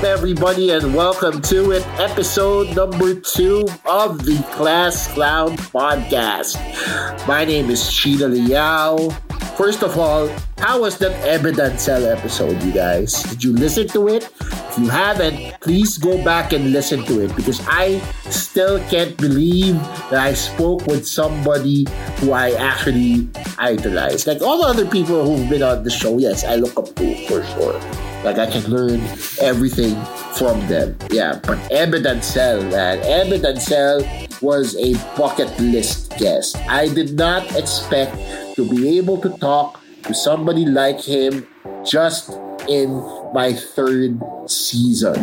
Up, everybody, and welcome to it, episode number two of the Class Clown Podcast. My name is Sheila Liao. First of all, how was that Ebe Dancel episode, you guys? Did you listen to it? If you haven't, please go back and listen to it because I still can't believe that I spoke with somebody who I actually idolize. Like all the other people who've been on the show, yes, I look up to for sure. Like I can learn everything from them. Yeah, but Ebe Dancel, man. Ebe Dancel was a bucket list guest. I did not expect to be able to talk to somebody like him just in my third season.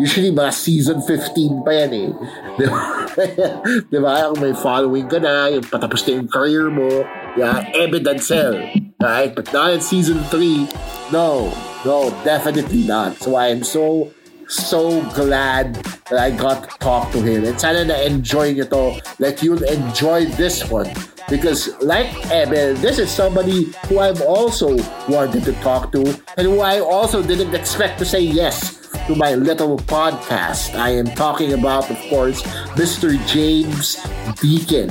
Usually, mga season 15 pa yan eh. Di ba? Di may following ka na, yung patapos na yung career mo, yeah, Ebe Dancel. Right? But not in season 3. No. No, definitely not. So I am so so glad that I got to talk to him. And sana na-enjoy nyo to like you'll enjoy this one. Because like Eben, this is somebody who I've also wanted to talk to and who I also didn't expect to say yes to my little podcast. I am talking about, of course, Mr. James Deakin.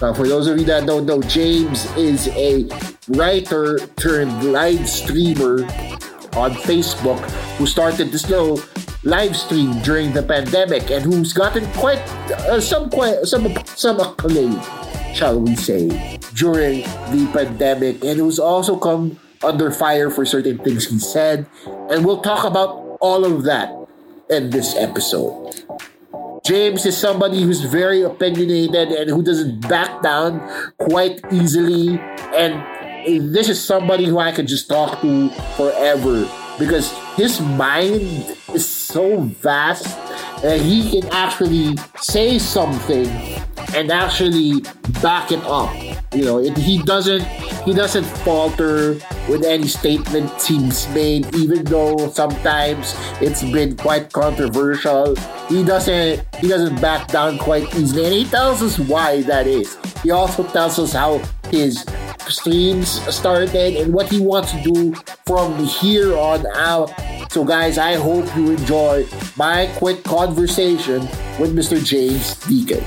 Now, for those of you that don't know, James is a writer turned live streamer on Facebook who started this little live stream during the pandemic and who's gotten quite uh, some quite some some acclaim, shall we say, during the pandemic, and who's also come under fire for certain things he said, and we'll talk about all of that in this episode. James is somebody who's very opinionated and who doesn't back down quite easily. And this is somebody who I could just talk to forever because his mind is so vast that he can actually say something and actually back it up. You know, it, he doesn't he doesn't falter with any statement he's made, even though sometimes it's been quite controversial. He doesn't he doesn't back down quite easily, and he tells us why that is. He also tells us how his streams started and what he wants to do from here on out. So, guys, I hope you enjoy my quick conversation with Mr. James Deakin.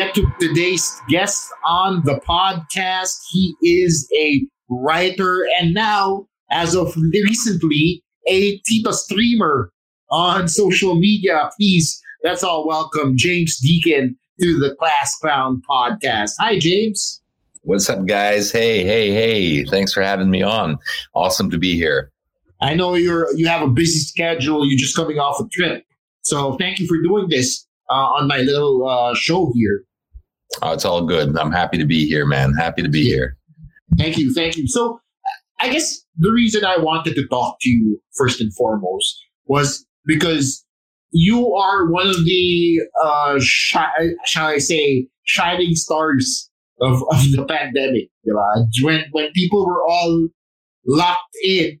Get to today's guest on the podcast. He is a writer and now, as of recently, a Tito streamer on social media. Please, let's all welcome James Deakin to the Class Clown podcast. Hi, James. What's up, guys? Hey, hey, hey! Thanks for having me on. Awesome to be here. I know you're you have a busy schedule. You're just coming off a trip, so thank you for doing this uh, on my little uh, show here. Oh, it's all good. I'm happy to be here, man. Happy to be here. Thank you, thank you. So, I guess the reason I wanted to talk to you first and foremost was because you are one of the uh, shall I say shining stars of, of the pandemic. Diba? When when people were all locked in,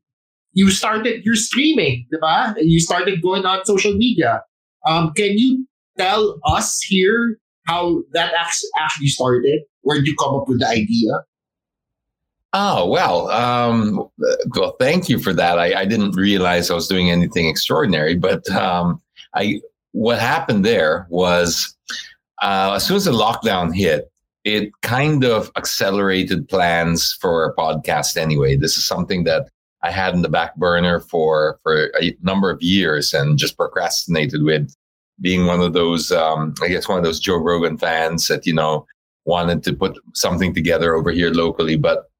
you started your streaming? And you started going on social media. Um, can you tell us here how that actually started? Where did you come up with the idea? Oh well, um, well, thank you for that. I, I, didn't realize I was doing anything extraordinary, but um, I what happened there was uh, as soon as the lockdown hit, it kind of accelerated plans for a podcast. Anyway, this is something that I had in the back burner for for a number of years and just procrastinated with being one of those, um, I guess, one of those Joe Rogan fans that, you know, wanted to put something together over here locally, but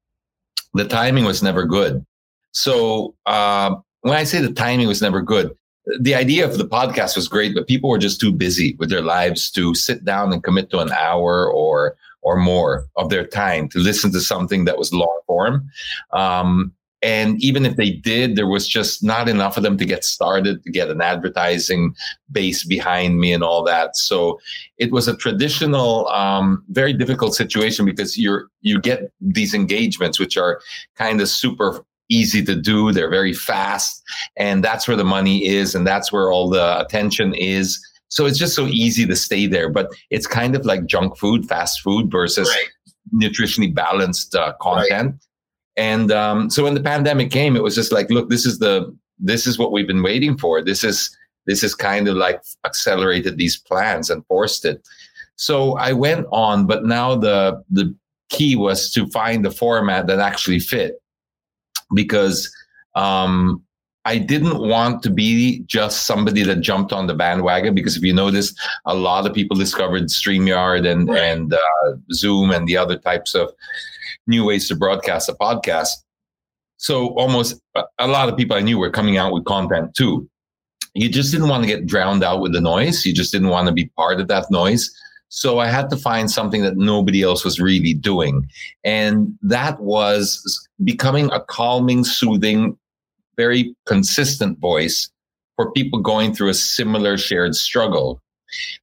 the timing was never good. So uh, when I say the timing was never good, the idea of the podcast was great, but people were just too busy with their lives to sit down and commit to an hour or or more of their time to listen to something that was long form. Um, and even if they did, there was just not enough of them to get started, to get an advertising base behind me and all that. So it was a traditional, um, very difficult situation because you're you get these engagements which are kind of super easy to do. They're very fast, and that's where the money is, and that's where all the attention is. So it's just so easy to stay there. But it's kind of like junk food, fast food versus right. nutritionally balanced uh, content. Right. And um, so when the pandemic came, it was just like, look, this is the this is what we've been waiting for. This is this is kind of like accelerated these plans and forced it. So I went on, but now the the key was to find the format that actually fit because um, I didn't want to be just somebody that jumped on the bandwagon because if you notice, a lot of people discovered StreamYard and and uh, Zoom and the other types of new ways to broadcast a podcast. So almost a lot of people I knew were coming out with content too. You just didn't want to get drowned out with the noise. You just didn't want to be part of that noise. So I had to find something that nobody else was really doing. And that was becoming a calming, soothing, very consistent voice for people going through a similar shared struggle.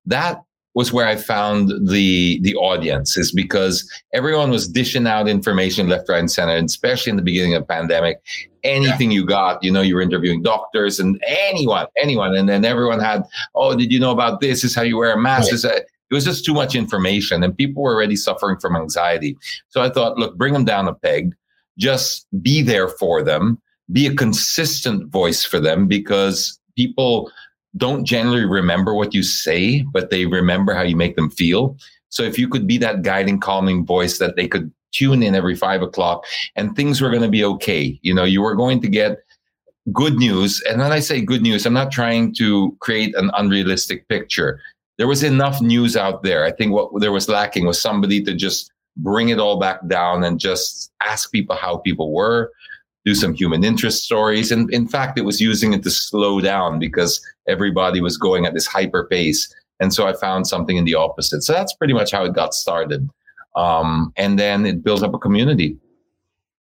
That was where I found the the audience is because everyone was dishing out information left, right, and center, and especially in the beginning of the pandemic. Anything yeah. you got, you know, you were interviewing doctors and anyone, anyone, and then everyone had, oh, did you know about this? Is how you wear a mask. Right. Uh, it was just too much information, and people were already suffering from anxiety. So I thought, look, bring them down a peg, just be there for them, be a consistent voice for them, because people don't generally remember what you say, but they remember how you make them feel. So if you could be that guiding, calming voice that they could tune in every five o'clock and things were going to be okay. You know, you were going to get good news. And when I say good news, I'm not trying to create an unrealistic picture. There was enough news out there. I think what there was lacking was somebody to just bring it all back down and just ask people how people were, do some human interest stories. And in fact, it was using it to slow down because everybody was going at this hyper pace. And so I found something in the opposite. So that's pretty much how it got started. Um, and then it built up a community.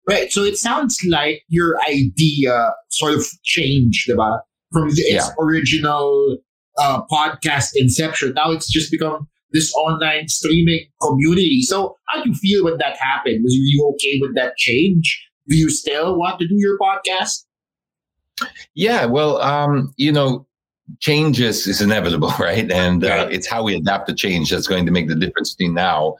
Right. So it sounds like your idea sort of changed about from its yeah. original uh, podcast inception. Now it's just become this online streaming community. So how do you feel when that happened? Was you okay with that change? Do you still want to do your podcast? Yeah, well, um, you know, changes is inevitable, right? And uh, it's how we adapt to change that's going to make the difference between now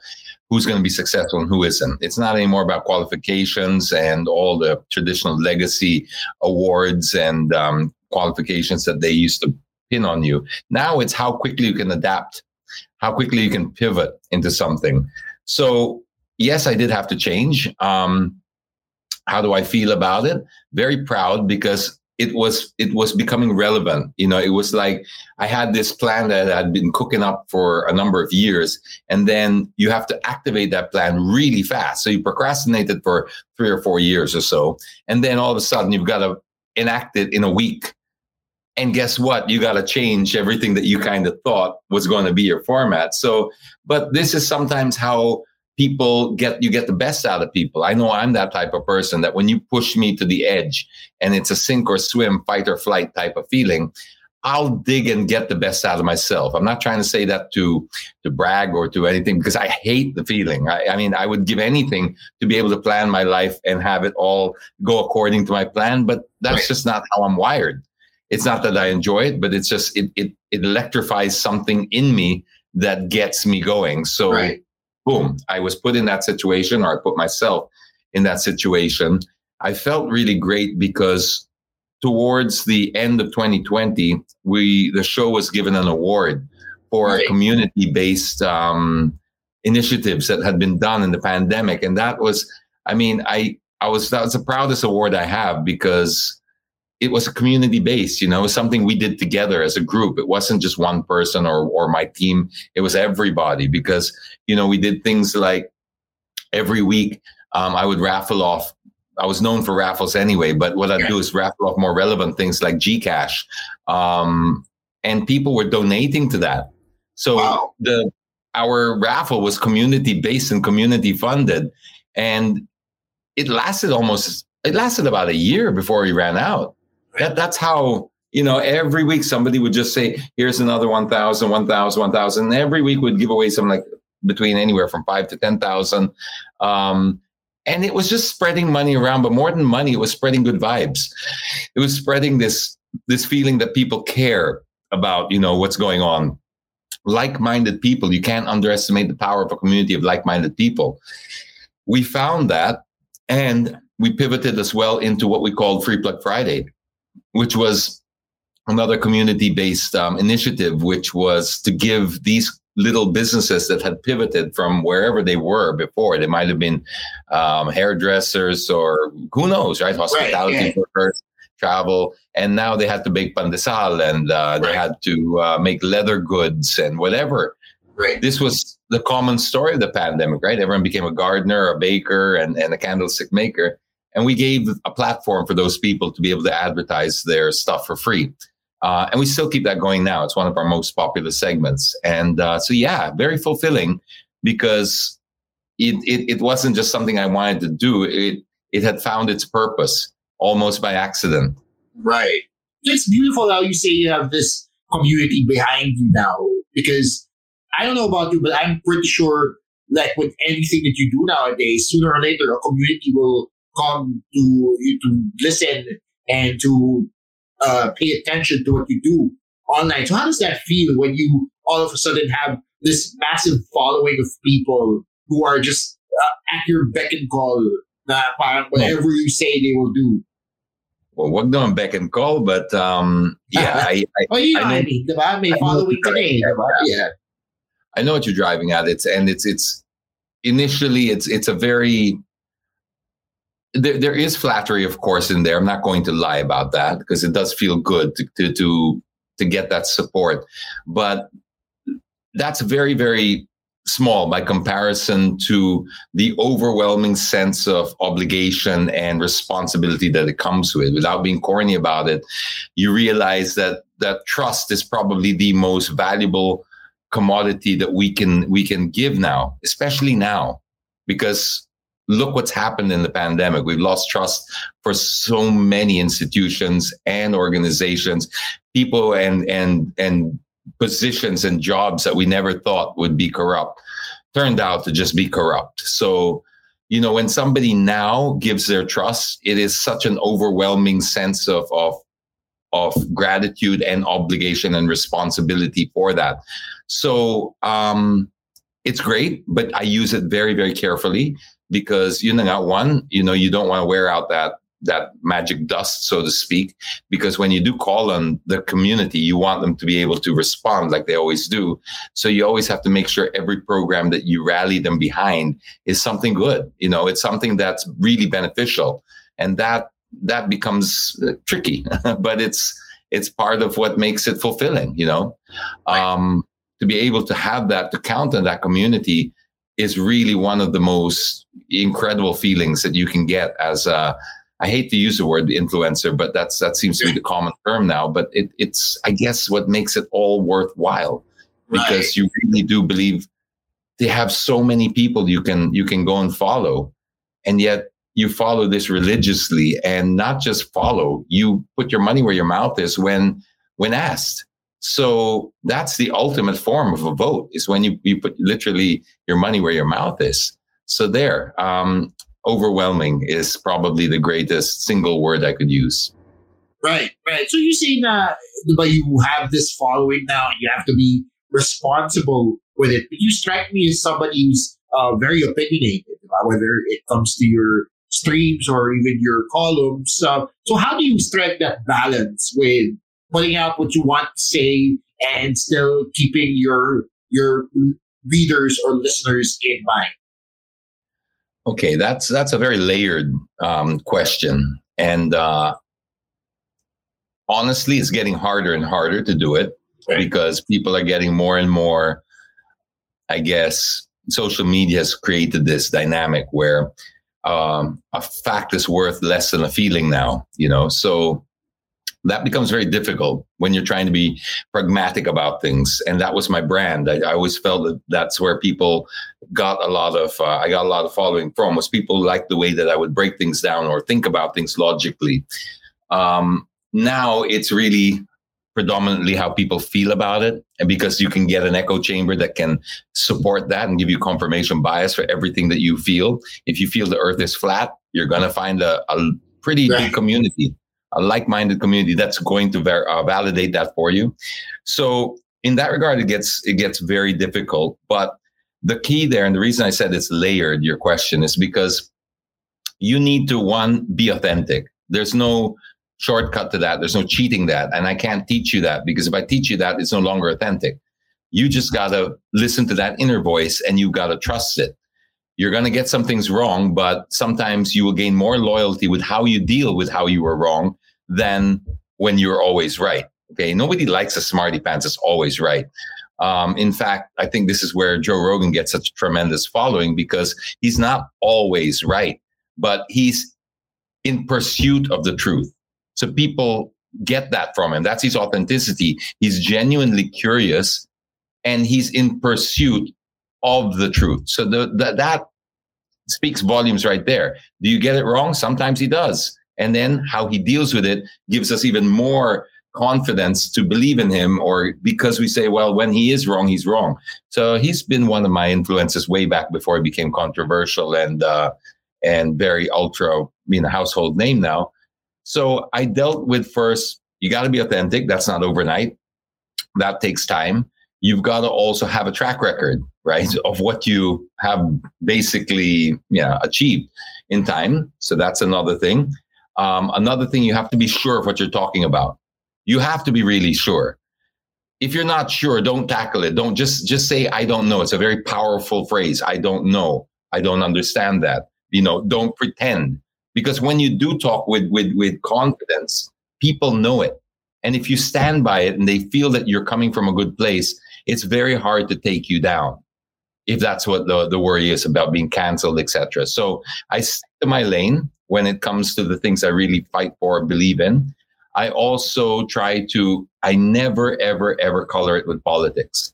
who's going to be successful and who isn't. It's not anymore about qualifications and all the traditional legacy awards and um, qualifications that they used to pin on you. Now it's how quickly you can adapt, how quickly you can pivot into something. So yes, I did have to change. Um, how do I feel about it? Very proud because it was it was becoming relevant. You know, it was like I had this plan that I'd been cooking up for a number of years, and then you have to activate that plan really fast. So you procrastinated for three or four years or so, and then all of a sudden you've got to enact it in a week. And guess what? You got to change everything that you kind of thought was going to be your format. So, but this is sometimes how people get you get the best out of people. I know I'm that type of person that when you push me to the edge and it's a sink or swim, fight or flight type of feeling, I'll dig and get the best out of myself. I'm not trying to say that to to brag or to anything because I hate the feeling. I, I mean, I would give anything to be able to plan my life and have it all go according to my plan, but that's just not how I'm wired. It's not that I enjoy it, but it's just it it, it electrifies something in me that gets me going. So right boom, I was put in that situation or I put myself in that situation. I felt really great because towards the end of 2020, we the show was given an award for right. community based um, initiatives that had been done in the pandemic, and that was, I mean, I I was that was the proudest award I have because it was a community based, you know, something we did together as a group. It wasn't just one person or or my team. It was everybody because, you know, we did things like every week um, I would raffle off I was known for raffles anyway, but what I'd do is raffle off more relevant things like Gcash. Um, and people were donating to that. So wow. the our raffle was community based and community funded. And it lasted almost it lasted about a year before we ran out. That that's how you know every week somebody would just say here's another 1000 1000 1000 every week would give away something like between anywhere from 5 to 10,000 um, and it was just spreading money around but more than money it was spreading good vibes. It was spreading this this feeling that people care about you know what's going on. Like-minded people you can't underestimate the power of a community of like-minded people. We found that and we pivoted as well into what we called free plug friday which was another community-based um, initiative which was to give these little businesses that had pivoted from wherever they were before. They might have been um, hairdressers or who knows, right? Hospitality right, yeah. workers, travel, and now they had to make pandesal and uh, right. they had to uh, make leather goods and whatever. Right. This was the common story of the pandemic, right? Everyone became a gardener, a baker, and, and a candlestick maker. And we gave a platform for those people to be able to advertise their stuff for free. Uh, and we still keep that going now. It's one of our most popular segments. And uh, so, yeah, very fulfilling because it, it, it, wasn't just something I wanted to do. It, it had found its purpose almost by accident. Right. It's beautiful how you say you have this community behind you now because I don't know about you, but I'm pretty sure like with anything that you do nowadays, sooner or later, a community will come to you to listen and to uh, pay attention to what you do online. So how does that feel when you all of a sudden have this massive following of people who are just uh, at your beck and call? Uh, whatever you say, they will do. Well, we're doing beck and call, but um, yeah, I, I, oh, you know, I, know, I mean, May following today, yeah. I know what you're driving at. It's and it's it's initially it's it's a very there, there is flattery, of course, in there. I'm not going to lie about that because it does feel good to, to, to, to get that support. But that's very, very small by comparison to the overwhelming sense of obligation and responsibility that it comes with. Without being corny about it, you realize that that trust is probably the most valuable commodity that we can we can give now, especially now, because look what's happened in the pandemic. We've lost trust for so many institutions and organizations, people and and and positions and jobs that we never thought would be corrupt turned out to just be corrupt. So, you know, when somebody now gives their trust, it is such an overwhelming sense of of of gratitude and obligation and responsibility for that. So um, it's great, but I use it very, very carefully because you know one you know you don't want to wear out that that magic dust so to speak because when you do call on the community you want them to be able to respond like they always do. So you always have to make sure every program that you rally them behind is something good you know it's something that's really beneficial. And that that becomes uh, tricky but it's it's part of what makes it fulfilling you know? Um to be able to have that to count on that community is really one of the most incredible feelings that you can get as a I hate to use the word influencer, but that's that seems to be the common term now. But it, it's I guess what makes it all worthwhile because right. you really do believe they have so many people you can you can go and follow, and yet you follow this religiously and not just follow. You put your money where your mouth is when when asked. So that's the ultimate form of a vote is when you, you put literally your money where your mouth is. So there, um, overwhelming is probably the greatest single word I could use. Right, right. So you're saying that but you have this following now, you have to be responsible with it. But you strike me as somebody who's uh, very opinionated, whether it comes to your streams or even your columns. Uh, so how do you strike that balance with putting out what you want to say and still keeping your your readers or listeners in mind? Okay, that's that's a very layered um, question, and uh, honestly, it's getting harder and harder to do it because people are getting more and more. I guess social media has created this dynamic where um, a fact is worth less than a feeling now, you know. So that becomes very difficult when you're trying to be pragmatic about things. And that was my brand. I, I always felt that that's where people got a lot of, uh, I got a lot of following from was people like the way that I would break things down or think about things logically. Um, now it's really predominantly how people feel about it. And because you can get an echo chamber that can support that and give you confirmation bias for everything that you feel. If you feel the earth is flat, you're going to find a, a pretty right. big community a like-minded community that's going to ver- uh, validate that for you. So in that regard, it gets it gets very difficult. But the key there, and the reason I said it's layered, your question is because you need to one be authentic. There's no shortcut to that. There's no cheating that, and I can't teach you that because if I teach you that, it's no longer authentic. You just gotta listen to that inner voice, and you gotta trust it you're going to get some things wrong, but sometimes you will gain more loyalty with how you deal with how you were wrong than when you're always right. Okay. Nobody likes a smarty pants that's always right. Um, in fact, I think this is where Joe Rogan gets such tremendous following because he's not always right, but he's in pursuit of the truth. So people get that from him. That's his authenticity. He's genuinely curious and he's in pursuit of the truth. So the, the, that speaks volumes right there. Do you get it wrong? Sometimes he does. And then how he deals with it gives us even more confidence to believe in him or because we say well when he is wrong he's wrong so he's been one of my influences way back before he became controversial and uh and very ultra being a household name now so i dealt with first you got to be authentic that's not overnight that takes time you've got to also have a track record, right, of what you have basically yeah, achieved in time. So that's another thing. Um, another thing, you have to be sure of what you're talking about. You have to be really sure. If you're not sure, don't tackle it. Don't just just say I don't know. It's a very powerful phrase. I don't know. I don't understand that. You know, don't pretend because when you do talk with with with confidence, people know it. And if you stand by it and they feel that you're coming from a good place, it's very hard to take you down if that's what the, the worry is about being canceled, etc. So I stick to my lane when it comes to the things I really fight for, believe in. I also try to, I never, ever, ever color it with politics.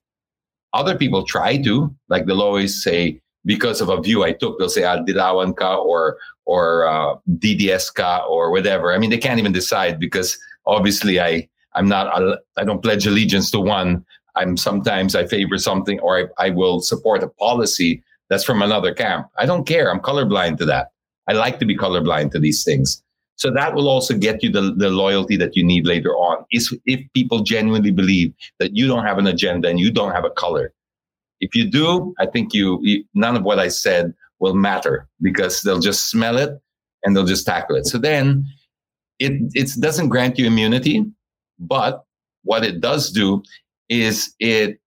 Other people try to, like they'll always say, because of a view I took, they'll say, ah, Dilawan ka or, or uh, DDS ka or whatever. I mean, they can't even decide because obviously I, I'm not, I don't pledge allegiance to one I'm sometimes I favor something or I, I will support a policy that's from another camp. I don't care. I'm colorblind to that. I like to be colorblind to these things. So that will also get you the, the loyalty that you need later on. Is if people genuinely believe that you don't have an agenda and you don't have a color. If you do, I think you, you none of what I said will matter because they'll just smell it and they'll just tackle it. So then it it doesn't grant you immunity, but what it does do is it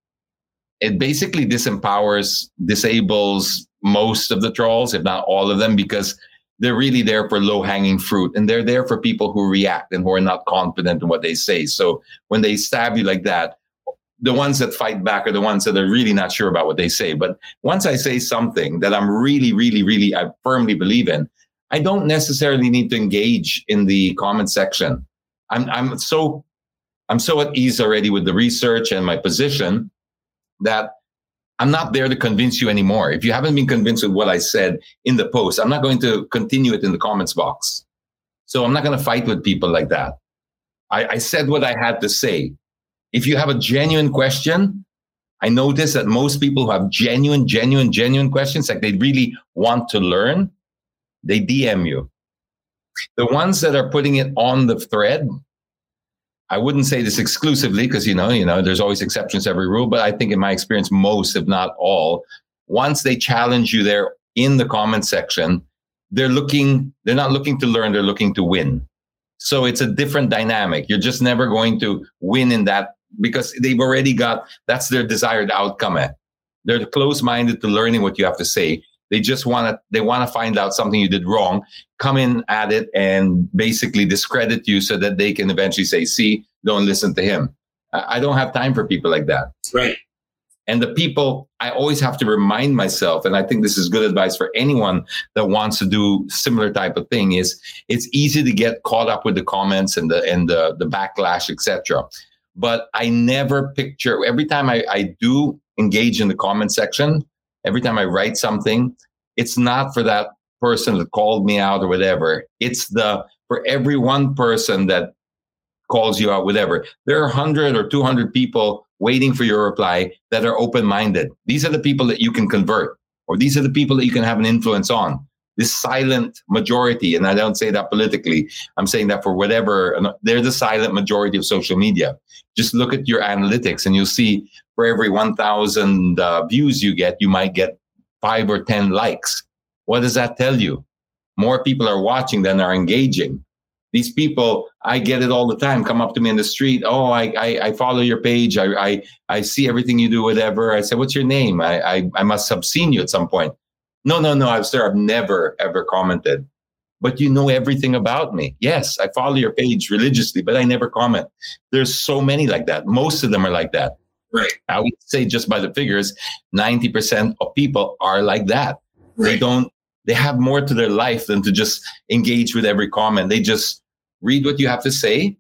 it basically disempowers, disables most of the trolls, if not all of them, because they're really there for low hanging fruit and they're there for people who react and who are not confident in what they say. So when they stab you like that, the ones that fight back are the ones that are really not sure about what they say. But once I say something that I'm really, really, really, I firmly believe in, I don't necessarily need to engage in the comment section. I'm, I'm so I'm so at ease already with the research and my position that I'm not there to convince you anymore. If you haven't been convinced with what I said in the post, I'm not going to continue it in the comments box. So I'm not going to fight with people like that. I, I said what I had to say. If you have a genuine question, I notice that most people who have genuine, genuine, genuine questions, like they really want to learn, they DM you. The ones that are putting it on the thread, I wouldn't say this exclusively because you know, you know, there's always exceptions to every rule, but I think in my experience, most, if not all, once they challenge you there in the comment section, they're looking, they're not looking to learn, they're looking to win. So it's a different dynamic. You're just never going to win in that because they've already got that's their desired outcome. At. They're close minded to learning what you have to say. They just want to they want to find out something you did wrong, come in at it and basically discredit you so that they can eventually say, "See, don't listen to him." I don't have time for people like that. Right. And the people, I always have to remind myself, and I think this is good advice for anyone that wants to do similar type of thing, is it's easy to get caught up with the comments and the and the the backlash, etc. But I never picture every time I, I do engage in the comment section, every time I write something, it's not for that person that called me out or whatever. It's the for every one person that calls you out, whatever. There are 100 or 200 people waiting for your reply that are open minded. These are the people that you can convert, or these are the people that you can have an influence on. This silent majority, and I don't say that politically, I'm saying that for whatever, they're the silent majority of social media. Just look at your analytics and you'll see for every 1,000 uh, views you get, you might get five or 10 likes. What does that tell you? More people are watching than are engaging. These people, I get it all the time, come up to me in the street. Oh, I I, I follow your page. I, I I see everything you do, whatever. I say, what's your name? I, I I must have seen you at some point. No, no, no, I've sir, I've never ever commented. But you know everything about me. Yes, I follow your page religiously, but I never comment. There's so many like that. Most of them are like that. Right. I would say just by the figures, 90% of people are like that. Right. They don't they have more to their life than to just engage with every comment. They just read what you have to say.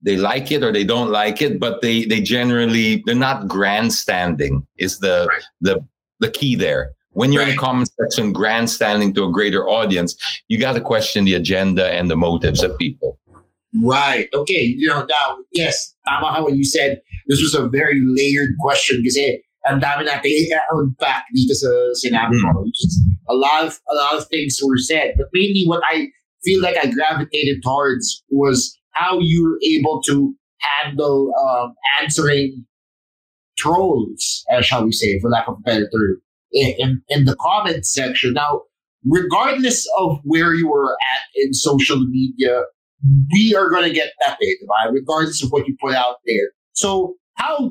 They like it or they don't like it, but they they generally they're not grandstanding is the right. the the key there. When you're right. in the comment section grandstanding to a greater audience, you got to question the agenda and the motives of people. Right. Okay. You know, now, yes, tama how you said this was a very layered question kasi ang dami natin unpack dito sa sinabi mo. Mm. A lot of a lot of things were said, but mainly what I feel like I gravitated towards was how you were able to handle um, answering trolls, uh, shall we say, for lack of a better term, in, in, the comment section. Now, regardless of where you were at in social media, we are going to get that data, regardless of what you put out there. So, how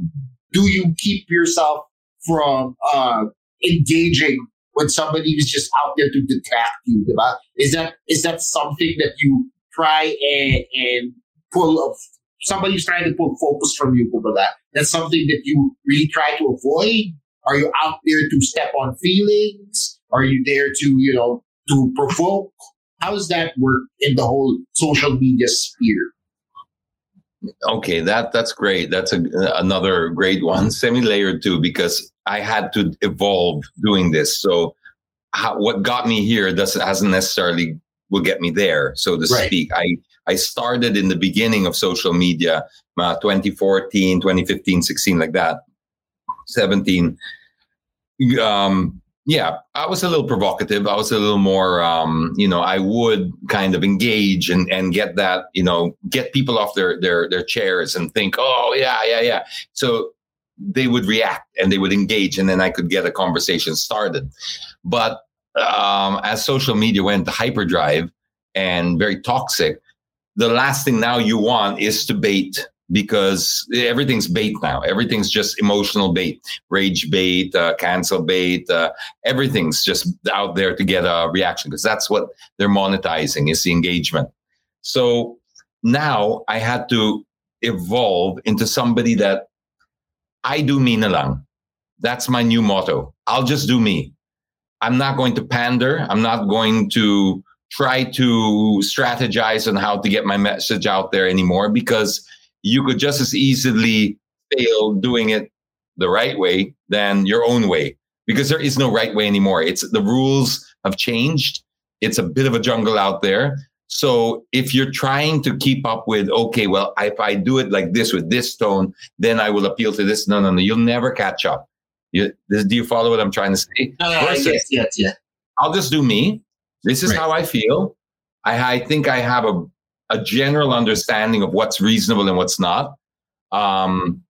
do you keep yourself from uh, engaging when somebody is just out there to detract you, diba? Is that is that something that you try and, and pull of somebody's trying to pull focus from you, that That's something that you really try to avoid? Are you out there to step on feelings? Are you there to, you know, to provoke? How does that work in the whole social media sphere? Okay, that that's great. That's a, another great one, semi-layered too, because I had to evolve doing this. So, how, what got me here doesn't hasn't necessarily will get me there, so to right. speak. I I started in the beginning of social media, uh, 2014, 2015, 16, like that, 17. Um, yeah, I was a little provocative. I was a little more, um, you know, I would kind of engage and, and get that, you know, get people off their, their, their chairs and think, oh, yeah, yeah, yeah. So they would react and they would engage and then I could get a conversation started. But um, as social media went to hyperdrive and very toxic, the last thing now you want is to bait because everything's bait now. Everything's just emotional bait, rage bait, uh, cancel bait. Uh, everything's just out there to get a reaction because that's what they're monetizing is the engagement. So now I had to evolve into somebody that I do me na. That's my new motto. I'll just do me. I'm not going to pander. I'm not going to try to strategize on how to get my message out there anymore because you could just as easily fail doing it the right way than your own way because there is no right way anymore. It's the rules have changed. It's a bit of a jungle out there. So if you're trying to keep up with, okay, well, if I do it like this with this tone, then I will appeal to this. No, no, no, you'll never catch up. You, this, do you follow what I'm trying to say? Uh, Versus, yes, yes, yeah. I'll just do me. This is right. how I feel. I, I think I have a a general understanding of what's reasonable and what's not. Um,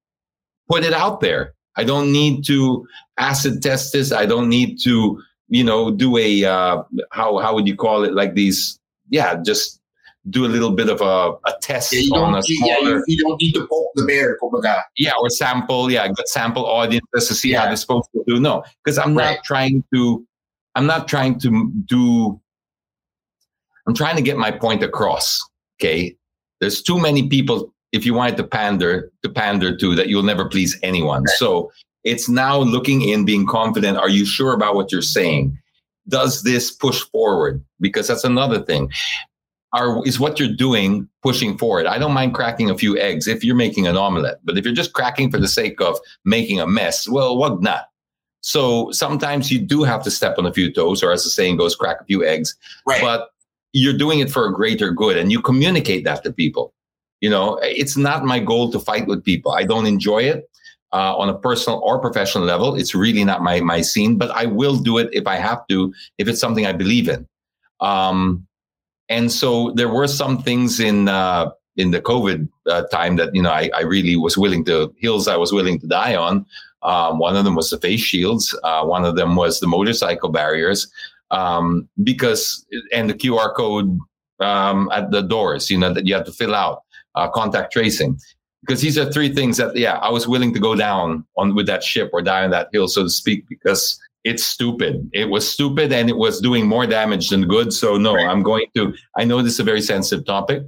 put it out there. I don't need to acid test this. I don't need to, you know, do a uh, how how would you call it? Like these, yeah, just do a little bit of a, a test yeah, you on a smaller, yeah, you, you, don't need to poke the bear. Yeah, or sample, yeah, good sample audience to see yeah. how they're supposed to do. No, because I'm right. not trying to, I'm not trying to do. I'm trying to get my point across. Okay. There's too many people if you wanted to pander to pander to that you'll never please anyone. So It's now looking in, being confident. Are you sure about what you're saying? Does this push forward? Because that's another thing. Are, is what you're doing pushing forward? I don't mind cracking a few eggs if you're making an omelet, but if you're just cracking for the sake of making a mess, well, what not? So sometimes you do have to step on a few toes, or as the saying goes, crack a few eggs. Right. But you're doing it for a greater good, and you communicate that to people. You know, it's not my goal to fight with people. I don't enjoy it uh, on a personal or professional level. It's really not my my scene, but I will do it if I have to, if it's something I believe in. Um, and so there were some things in uh, in the COVID uh, time that you know I, I really was willing to hills I was willing to die on. Um, one of them was the face shields. Uh, one of them was the motorcycle barriers, um, because and the QR code um, at the doors. You know that you have to fill out uh, contact tracing because these are three things that yeah i was willing to go down on with that ship or die on that hill so to speak because it's stupid it was stupid and it was doing more damage than good so no right. i'm going to i know this is a very sensitive topic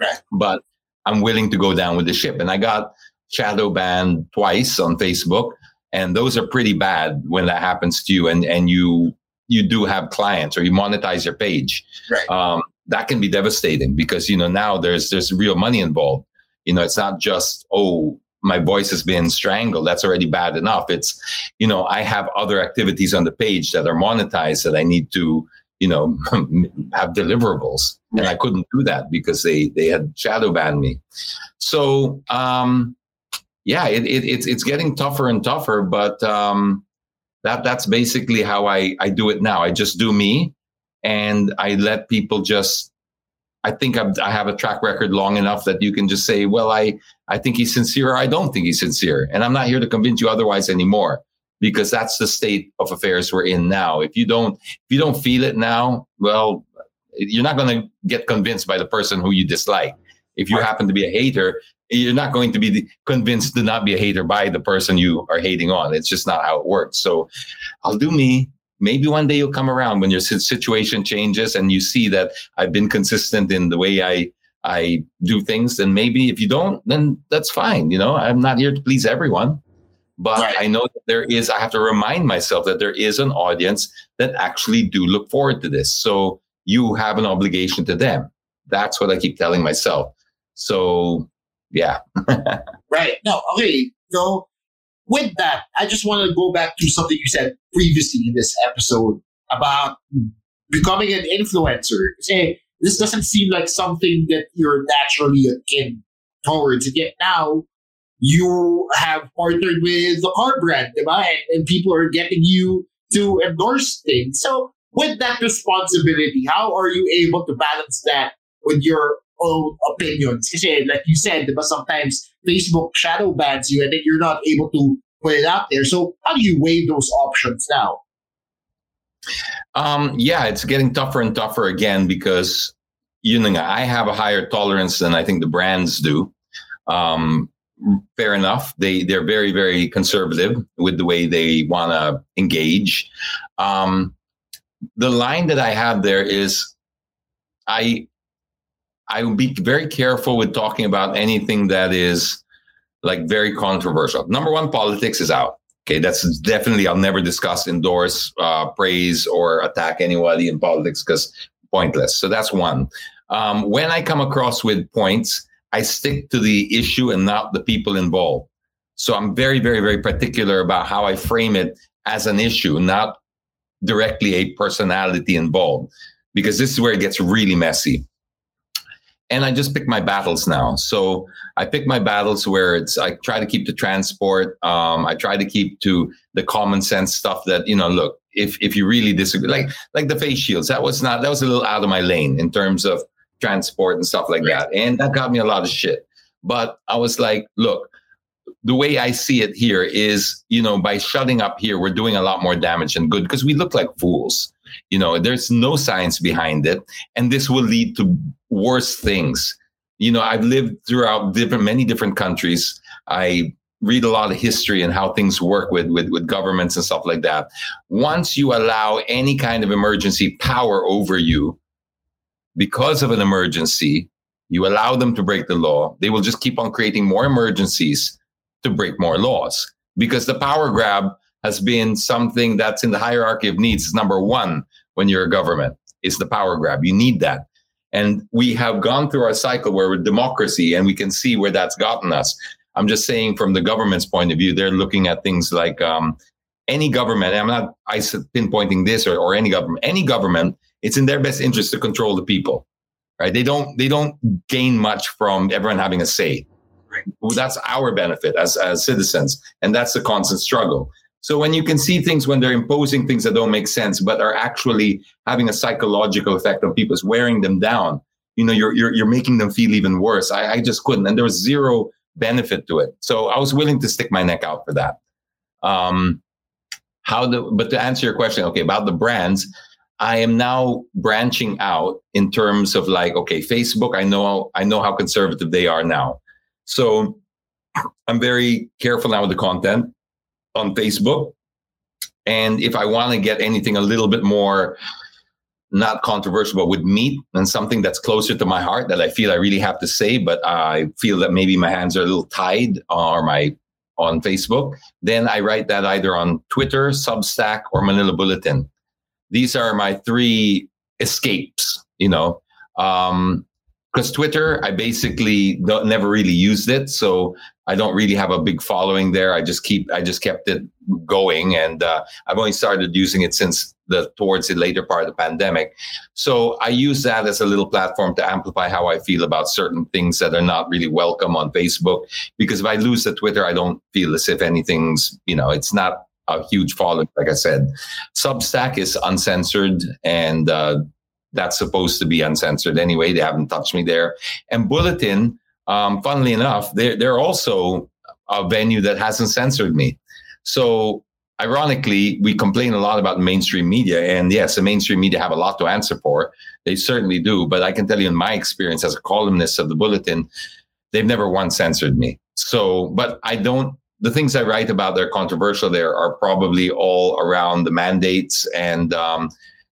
right. but i'm willing to go down with the ship and i got shadow banned twice on facebook and those are pretty bad when that happens to you and and you you do have clients or you monetize your page right. um, that can be devastating because you know now there's there's real money involved you know, it's not just, oh, my voice has been strangled. That's already bad enough. It's, you know, I have other activities on the page that are monetized that I need to, you know, have deliverables. And I couldn't do that because they they had shadow banned me. So um yeah, it, it it's it's getting tougher and tougher, but um that that's basically how I, I do it now. I just do me and I let people just I think I've, I have a track record long enough that you can just say, well, I, I think he's sincere or I don't think he's sincere. And I'm not here to convince you otherwise anymore because that's the state of affairs we're in now. If you don't, if you don't feel it now, well, you're not going to get convinced by the person who you dislike. If you happen to be a hater, you're not going to be convinced to not be a hater by the person you are hating on. It's just not how it works. So I'll do me maybe one day you'll come around when your situation changes and you see that I've been consistent in the way I I do things. And maybe if you don't, then that's fine. You know, I'm not here to please everyone, but right. I know that there is. I have to remind myself that there is an audience that actually do look forward to this. So you have an obligation to them. That's what I keep telling myself. So yeah. right. No. Okay. So with that, I just want to go back to something you said previously in this episode about becoming an influencer. Say, this doesn't seem like something that you're naturally akin towards. And yet now you have partnered with the car brand, right? and, and people are getting you to endorse things. So with that responsibility, how are you able to balance that with your own opinions? Kasi like you said, but sometimes Facebook shadow bans you and then you're not able to put it out there. So how do you weigh those options now? Um, yeah, it's getting tougher and tougher again because you know I have a higher tolerance than I think the brands do. Um, fair enough. They they're very very conservative with the way they want to engage. Um, the line that I have there is, I I would be very careful with talking about anything that is like very controversial. Number one, politics is out. Okay, that's definitely I'll never discuss, endorse, uh, praise, or attack anybody in politics because pointless. So that's one. Um, when I come across with points, I stick to the issue and not the people involved. So I'm very, very, very particular about how I frame it as an issue, not directly a personality involved, because this is where it gets really messy and I just pick my battles now. So I pick my battles where it's I try to keep the transport. Um, I try to keep to the common sense stuff that you know. Look, if if you really disagree, like like the face shields, that was not that was a little out of my lane in terms of transport and stuff like that, and that got me a lot of shit. But I was like, look, the way I see it here is, you know, by shutting up here, we're doing a lot more damage than good because we look like fools. You know, there's no science behind it, and this will lead to worse things. You know, I've lived throughout different, many different countries. I read a lot of history and how things work with, with, with governments and stuff like that. Once you allow any kind of emergency power over you because of an emergency, you allow them to break the law, they will just keep on creating more emergencies to break more laws. because the power grab has been something that's in the hierarchy of needs. It's number one when you're a government. Is the power grab. You need that. And we have gone through our cycle where we're democracy and we can see where that's gotten us. I'm just saying from the government's point of view, they're looking at things like um, any government, I'm not pinpointing this or, or any government, any government, it's in their best interest to control the people. Right. They don't they don't gain much from everyone having a say. Well, that's our benefit as, as citizens. And that's the constant struggle. So when you can see things when they're imposing things that don't make sense, but are actually having a psychological effect on people, it's wearing them down. You know, you're you're you're making them feel even worse. I, I just couldn't, and there was zero benefit to it. So I was willing to stick my neck out for that. Um, how the but to answer your question, okay, about the brands, I am now branching out in terms of like, okay, Facebook. I know I know how conservative they are now, so I'm very careful now with the content on Facebook. And if I want to get anything a little bit more not controversial, but with meat and something that's closer to my heart that I feel I really have to say, but I feel that maybe my hands are a little tied or my on Facebook, then I write that either on Twitter, Substack, or Manila Bulletin. These are my three escapes, you know. Um, because Twitter, I basically never really used it, so I don't really have a big following there. I just keep, I just kept it going, and uh, I've only started using it since the towards the later part of the pandemic. So I use that as a little platform to amplify how I feel about certain things that are not really welcome on Facebook. Because if I lose the Twitter, I don't feel as if anything's, you know, it's not a huge following. Like I said, Substack is uncensored and. Uh, that's supposed to be uncensored anyway. They haven't touched me there. And Bulletin, um, funnily enough, they're, they're also a venue that hasn't censored me. So ironically, we complain a lot about mainstream media. And yes, the mainstream media have a lot to answer for. They certainly do. But I can tell you, in my experience as a columnist of the Bulletin, they've never once censored me. So, but I don't, the things I write about that are controversial there are probably all around the mandates and, um,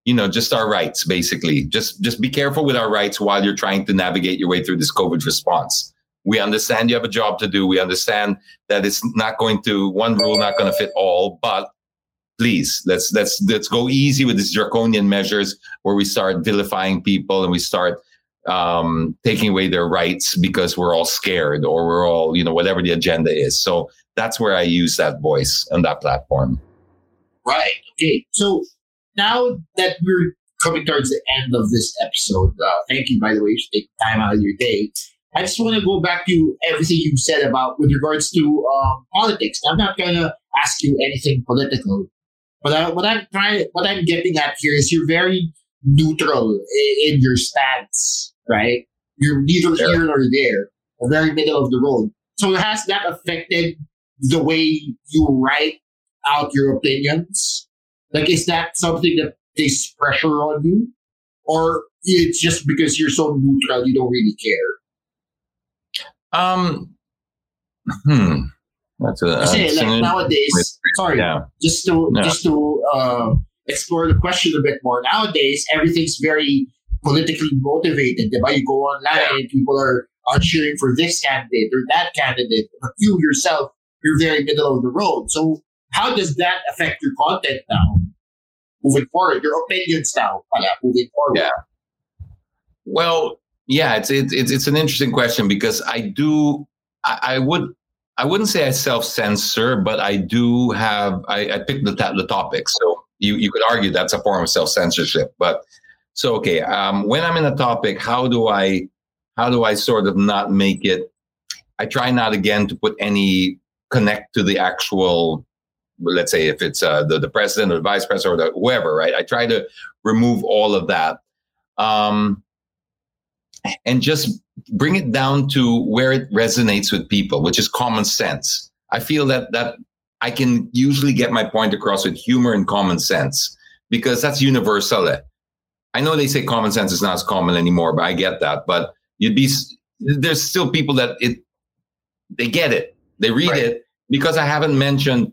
you know just our rights basically. Just just be careful with our rights while you're trying to navigate your way through this covid response. We understand you have a job to do. We understand that it's not going to one rule not going to fit all but please let's let's let's go easy with these draconian measures where we start vilifying people and we start um, taking away their rights because we're all scared or we're all you know whatever the agenda is. So that's where i use that voice on that platform. Right. Okay. So now that we're coming towards the end of this episode, uh, thank you, by the way, for taking time out of your day. I just want to go back to everything you said about with regards to um, politics. I'm not going to ask you anything political, but I, what I'm trying, what I'm getting at here is you're very neutral in, in your stance, right? You're neither sure. here nor there, very middle of the road. So has that affected the way you write out your opinions? Like, is that something that takes pressure on you? Or it's just because you're so neutral, you don't really care? Um, hmm. That's a, say, like nowadays, sorry, yeah. just to, yeah. just to, uh, explore the question a bit more. Nowadays, everything's very politically motivated. Right? You go online and people are, are cheering for this candidate or that candidate. But you yourself, you're very middle of the road. So how does that affect your content now? Moving forward, your opinions now, moving forward. Yeah. Well, yeah, it's it's it's an interesting question because I do I, I would I wouldn't say I self censor, but I do have I, I pick the the topics. So you you could argue that's a form of self censorship. But so okay, um, when I'm in a topic, how do I how do I sort of not make it? I try not again to put any connect to the actual let's say if it's uh, the, the president or the vice president or the, whoever, right? I try to remove all of that um, and just bring it down to where it resonates with people, which is common sense. I feel that that I can usually get my point across with humor and common sense because that's universal. I know they say common sense is not as common anymore, but I get that. But you'd be there's still people that it they get it, they read right. it because I haven't mentioned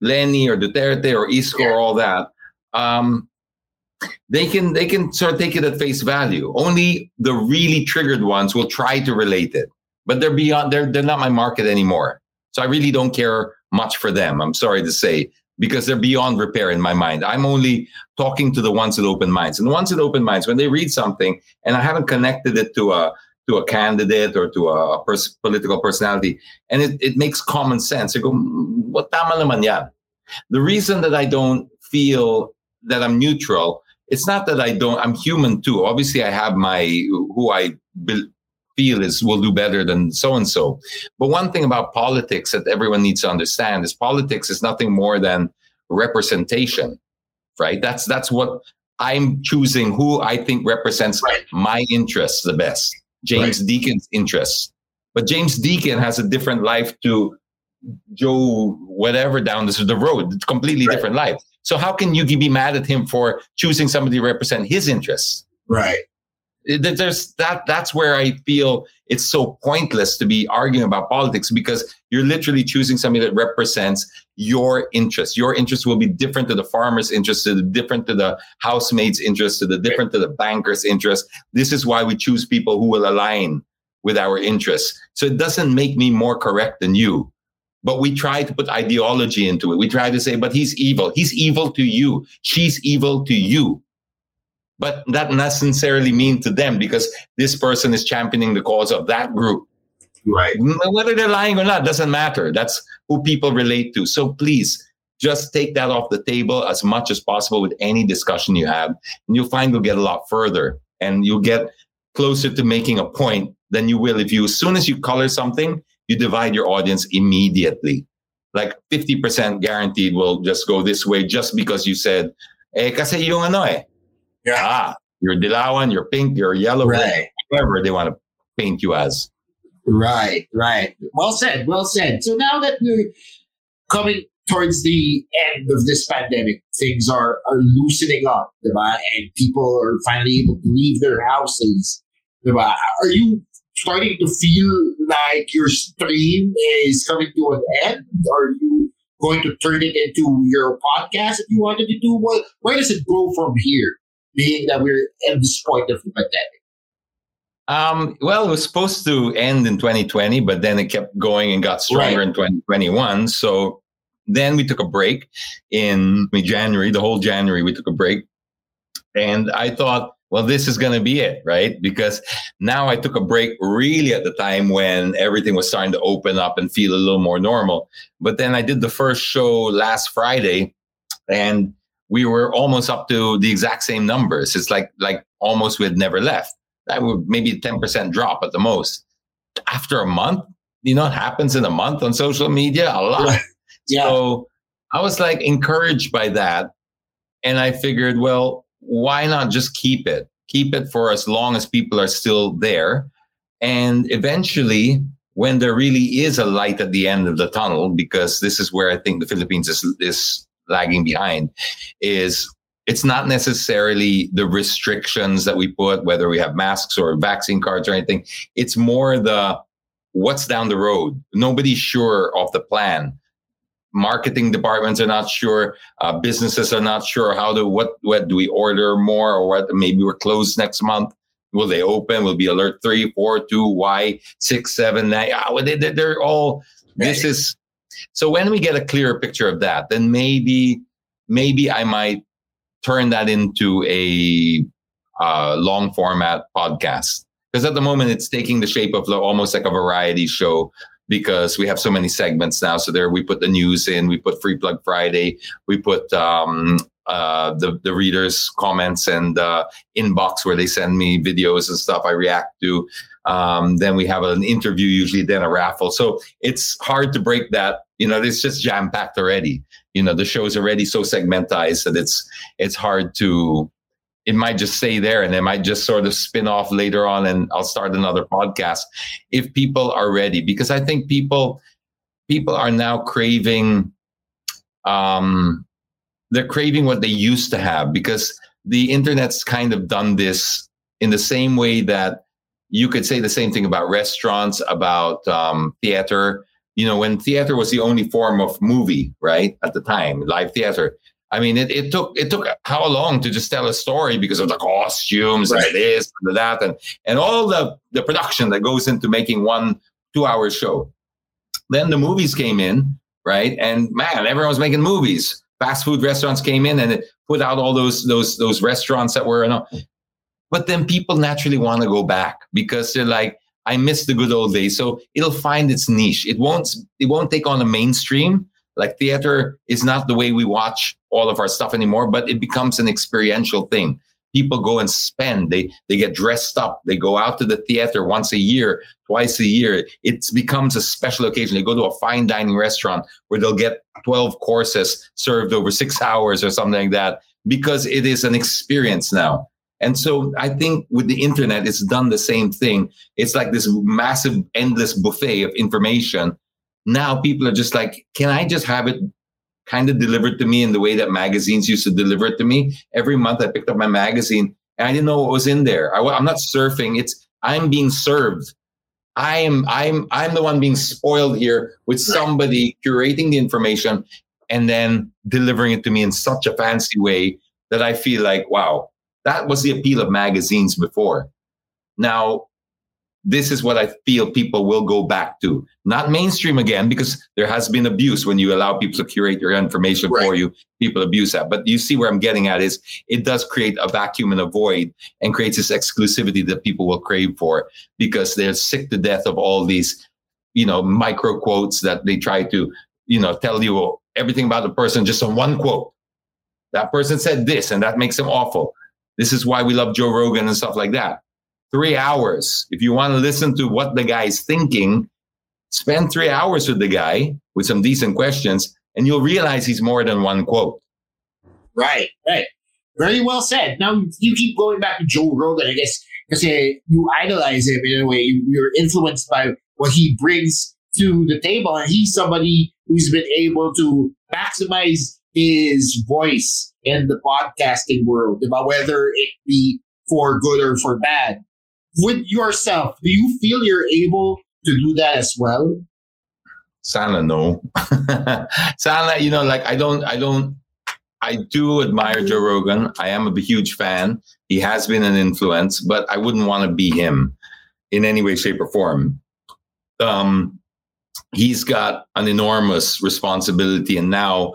Leni or Duterte or Isko yeah. or all that, um, they can they can sort of take it at face value. Only the really triggered ones will try to relate it, but they're beyond. They're they're not my market anymore. So I really don't care much for them. I'm sorry to say because they're beyond repair in my mind. I'm only talking to the ones with open minds. And the ones with open minds, when they read something and I haven't connected it to a to a candidate or to a pers- political personality, and it, it makes common sense. I go, mm, what tama naman yan? The reason that I don't feel that I'm neutral, it's not that I don't, I'm human too. Obviously, I have my, who I be, feel is will do better than so and so. But one thing about politics that everyone needs to understand is politics is nothing more than representation, right? That's, that's what I'm choosing who I think represents right. my interests the best. James right. Deakin's interests. But James Deakin has a different life to Joe, whatever down the, the road. It's completely right. different life. So how can you be mad at him for choosing somebody to represent his interests? Right. There's that. That's where I feel it's so pointless to be arguing about politics because you're literally choosing somebody that represents your interests. Your interests will be different to the farmer's interest, to the different to the housemaid's interest, to the different to the banker's interest. This is why we choose people who will align with our interests. So it doesn't make me more correct than you but we try to put ideology into it. We try to say, but he's evil. He's evil to you. She's evil to you. But that necessarily mean to them because this person is championing the cause of that group. Right. Whether they're lying or not doesn't matter. That's who people relate to. So please just take that off the table as much as possible with any discussion you have. And you'll find you'll get a lot further and you'll get closer to making a point than you will if you, as soon as you color something, you divide your audience immediately. Like 50% guaranteed will just go this way just because you said, eh, kasi yung ano eh. Yeah. Ah, you're Dilawan, you're pink, you're yellow, right. whatever they want to paint you as. Right, right. Well said, well said. So now that we're coming towards the end of this pandemic, things are, are loosening up, diba? and people are finally able to leave their houses. Diba? Are you starting to feel like your stream is coming to an end? Are you going to turn it into your podcast if you wanted to do? What, where does it go from here, being that we're at this point of the pandemic? Um, well, it was supposed to end in 2020, but then it kept going and got stronger right. in 2021. So then we took a break in January, the whole January, we took a break. And I thought, well, this is going to be it, right? Because now I took a break really at the time when everything was starting to open up and feel a little more normal. But then I did the first show last Friday and we were almost up to the exact same numbers. It's like, like almost we had never left. That would maybe 10% drop at the most. After a month, you know, it happens in a month on social media, a lot. yeah. So I was like encouraged by that. And I figured, well, why not just keep it? Keep it for as long as people are still there. And eventually, when there really is a light at the end of the tunnel, because this is where I think the Philippines is, is lagging behind, is it's not necessarily the restrictions that we put, whether we have masks or vaccine cards or anything. It's more the what's down the road. Nobody's sure of the plan. Marketing departments are not sure. Uh, businesses are not sure how to what what do we order more or what maybe we're closed next month. Will they open? Will be alert three four two y six seven nine oh, they, they're all this is so when we get a clearer picture of that then maybe maybe i might turn that into a uh, long format podcast because at the moment it's taking the shape of almost like a variety show because we have so many segments now. So there we put the news in, we put Free Plug Friday, we put um, uh, the the readers' comments and uh, inbox where they send me videos and stuff I react to. Um, then we have an interview, usually then a raffle. So it's hard to break that. You know, it's just jam packed already. You know, the show is already so segmentized that it's it's hard to it might just stay there and it might just sort of spin off later on and I'll start another podcast if people are ready because I think people people are now craving um they're craving what they used to have because the internet's kind of done this in the same way that you could say the same thing about restaurants about um, theater you know when theater was the only form of movie right at the time live theater I mean, it, it took it took how long to just tell a story because of the costumes right. and this and that and and all the the production that goes into making one two hour show. then the movies came in, right? And man, everyone was making movies. Fast food restaurants came in and it put out all those those those restaurants that were, you know, but then people naturally want to go back because they're like, I miss the good old days. So it'll find its niche. It won't it won't take on a mainstream. Like theater is not the way we watch all of our stuff anymore, but it becomes an experiential thing. People go and spend. They they get dressed up. They go out to the theater once a year, twice a year. It becomes a special occasion. They go to a fine dining restaurant where they'll get 12 courses served over six hours or something like that because it is an experience now. And so I think with the internet, it's done the same thing. It's like this massive, endless buffet of information. Now people are just like, can I just have it kind of delivered to me in the way that magazines used to deliver it to me? Every month I picked up my magazine and I didn't know what was in there. I, I'm not surfing. It's, I'm being served. I am, I'm, I'm the one being spoiled here with somebody curating the information and then delivering it to me in such a fancy way that I feel like, wow, that was the appeal of magazines before. Now, this is what I feel people will go back to. Not mainstream again, because there has been abuse when you allow people to curate your information right. for you. People abuse that. But you see where I'm getting at is it does create a vacuum and a void and creates this exclusivity that people will crave for because they're sick to death of all these, you know, micro quotes that they try to, you know, tell you everything about the person just on one quote. That person said this and that makes them awful. This is why we love Joe Rogan and stuff like that. Three hours. If you want to listen to what the guy's thinking, spend three hours with the guy with some decent questions, and you'll realize he's more than one quote. Right, right. Very well said. Now you keep going back to Joe Rogan, I guess, because uh, you idolize him in a way. You're influenced by what he brings to the table, and he's somebody who's been able to maximize his voice in the podcasting world, about whether it be for good or for bad. With yourself, do you feel you're able to do that as well? Sana, no. Sana, you know, like I don't, I don't, I do admire Joe Rogan. I am a huge fan. He has been an influence, but I wouldn't want to be him in any way, shape, or form. Um, he's got an enormous responsibility, and now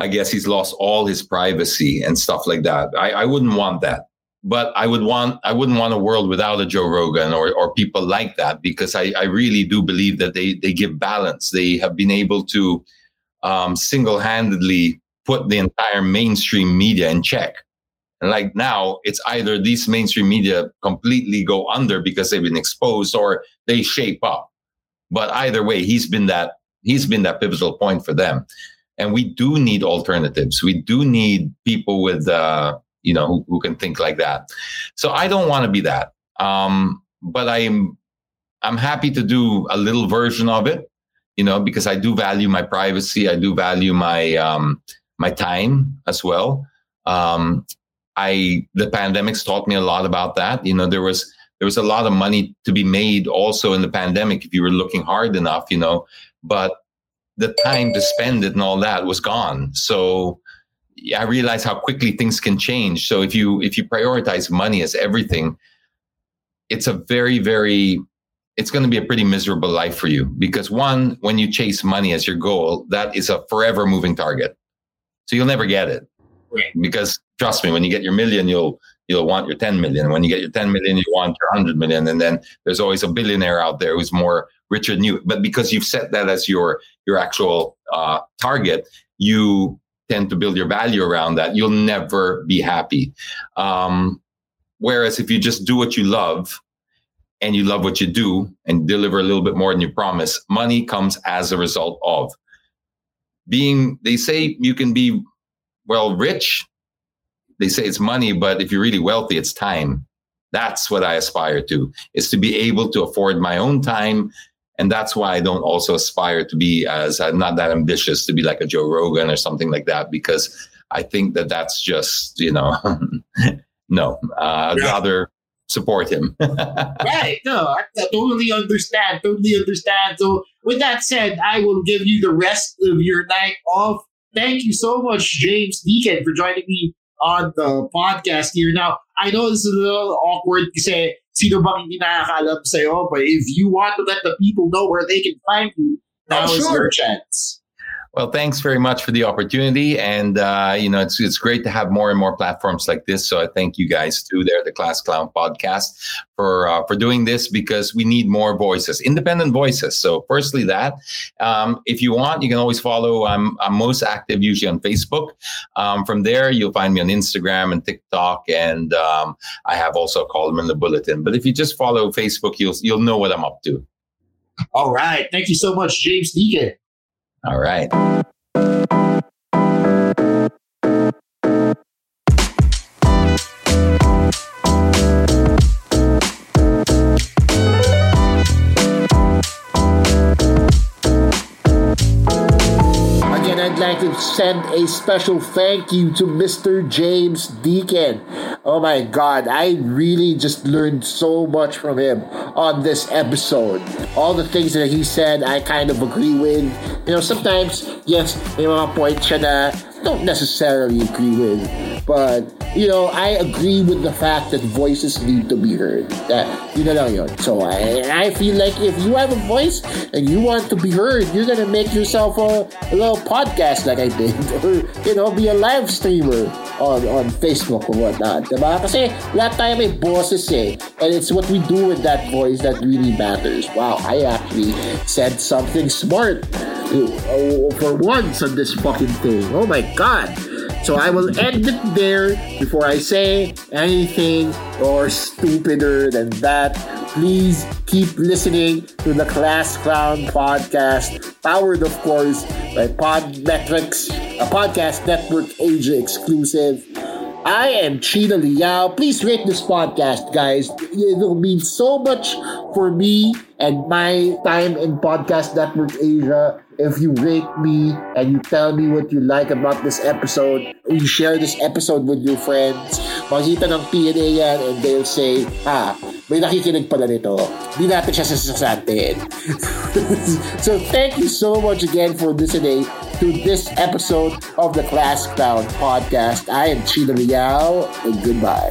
I guess he's lost all his privacy and stuff like that. I, I wouldn't want that. But I would want I wouldn't want a world without a Joe Rogan or, or people like that because I, I really do believe that they they give balance. They have been able to um, single handedly put the entire mainstream media in check. And like now, it's either these mainstream media completely go under because they've been exposed or they shape up. But either way, he's been that he's been that pivotal point for them and we do need alternatives. We do need people with, uh, you know, who, who, can think like that. So I don't want to be that, um, but I'm I'm happy to do a little version of it, you know, because I do value my privacy. I do value my um, my time as well. Um, I the pandemics taught me a lot about that. You know, there was there was a lot of money to be made also in the pandemic if you were looking hard enough. You know, but the time to spend it and all that was gone. So I realize how quickly things can change. So if you if you prioritize money as everything, it's a very very it's going to be a pretty miserable life for you because one when you chase money as your goal, that is a forever moving target. So you'll never get it. Right. Because trust me, when you get your million, you'll you'll want your 10 million. When you get your 10 million, you want your 100 million. And then there's always a billionaire out there who's more richer than you But because you've set that as your your actual uh, target, you tend to build your value around that. You'll never be happy. Um, whereas if you just do what you love and you love what you do and deliver a little bit more than you promise, money comes as a result of being. They say you can be well rich. They say it's money, but if you're really wealthy, it's time. That's what I aspire to, is to be able to afford my own time and that's why I don't also aspire to be as I'm not that ambitious to be like a Joe Rogan or something like that because I think that that's just you know no uh, I'd yeah. rather support him. right? No, I, I totally understand. Totally understand. So with that said, I will give you the rest of your night off. Thank you so much, James Deakin, for joining me on the podcast here. Now, I know this is a little awkward because sino bang hindi nakakalam sa'yo. But if you want to let the people know where they can find you, now oh, sure. is your chance. Well, thanks very much for the opportunity, and uh, you know it's it's great to have more and more platforms like this. So I thank you guys too, there, the Class Clown podcast, for uh, for doing this because we need more voices, independent voices. So, firstly, that um, if you want, you can always follow. I'm I'm most active usually on Facebook. Um, from there, you'll find me on Instagram and TikTok, and um, I have also a column in the bulletin. But if you just follow Facebook, you'll you'll know what I'm up to. All right, thank you so much, James Deakin. All right. Like to send a special thank you to Mr. James Deakin. Oh my god, I really just learned so much from him on this episode. All the things that he said, I kind of agree with. You know, sometimes, yes, may mga points siya na don't necessarily agree with. But, you know, I agree with the fact that voices need to be heard. That, you know lang yun. So, I, I feel like if you have a voice and you want to be heard, you're gonna make yourself a, a little podcast like I did. Or, you know, be a live streamer on, on Facebook or whatnot. Diba? Kasi lahat tayo bosses eh. And it's what we do with that voice that really matters. Wow, I actually said something smart for once on this fucking thing. Oh my god. So I will end it there before I say anything or stupider than that. Please keep listening to the Class Clown podcast, powered, of course, by Podmetrics, a podcast network Asia exclusive. I am Chino Liao. Please rate this podcast, guys. It will mean so much for me and my time in Podcast Network Asia if you rate me and you tell me what you like about this episode, you share this episode with your friends, makita ng PNA yan and they'll say, ha, may nakikinig pala nito. Di natin siya sasasantin. so thank you so much again for listening to this episode of the Class Clown Podcast. I am Chino Liao and goodbye.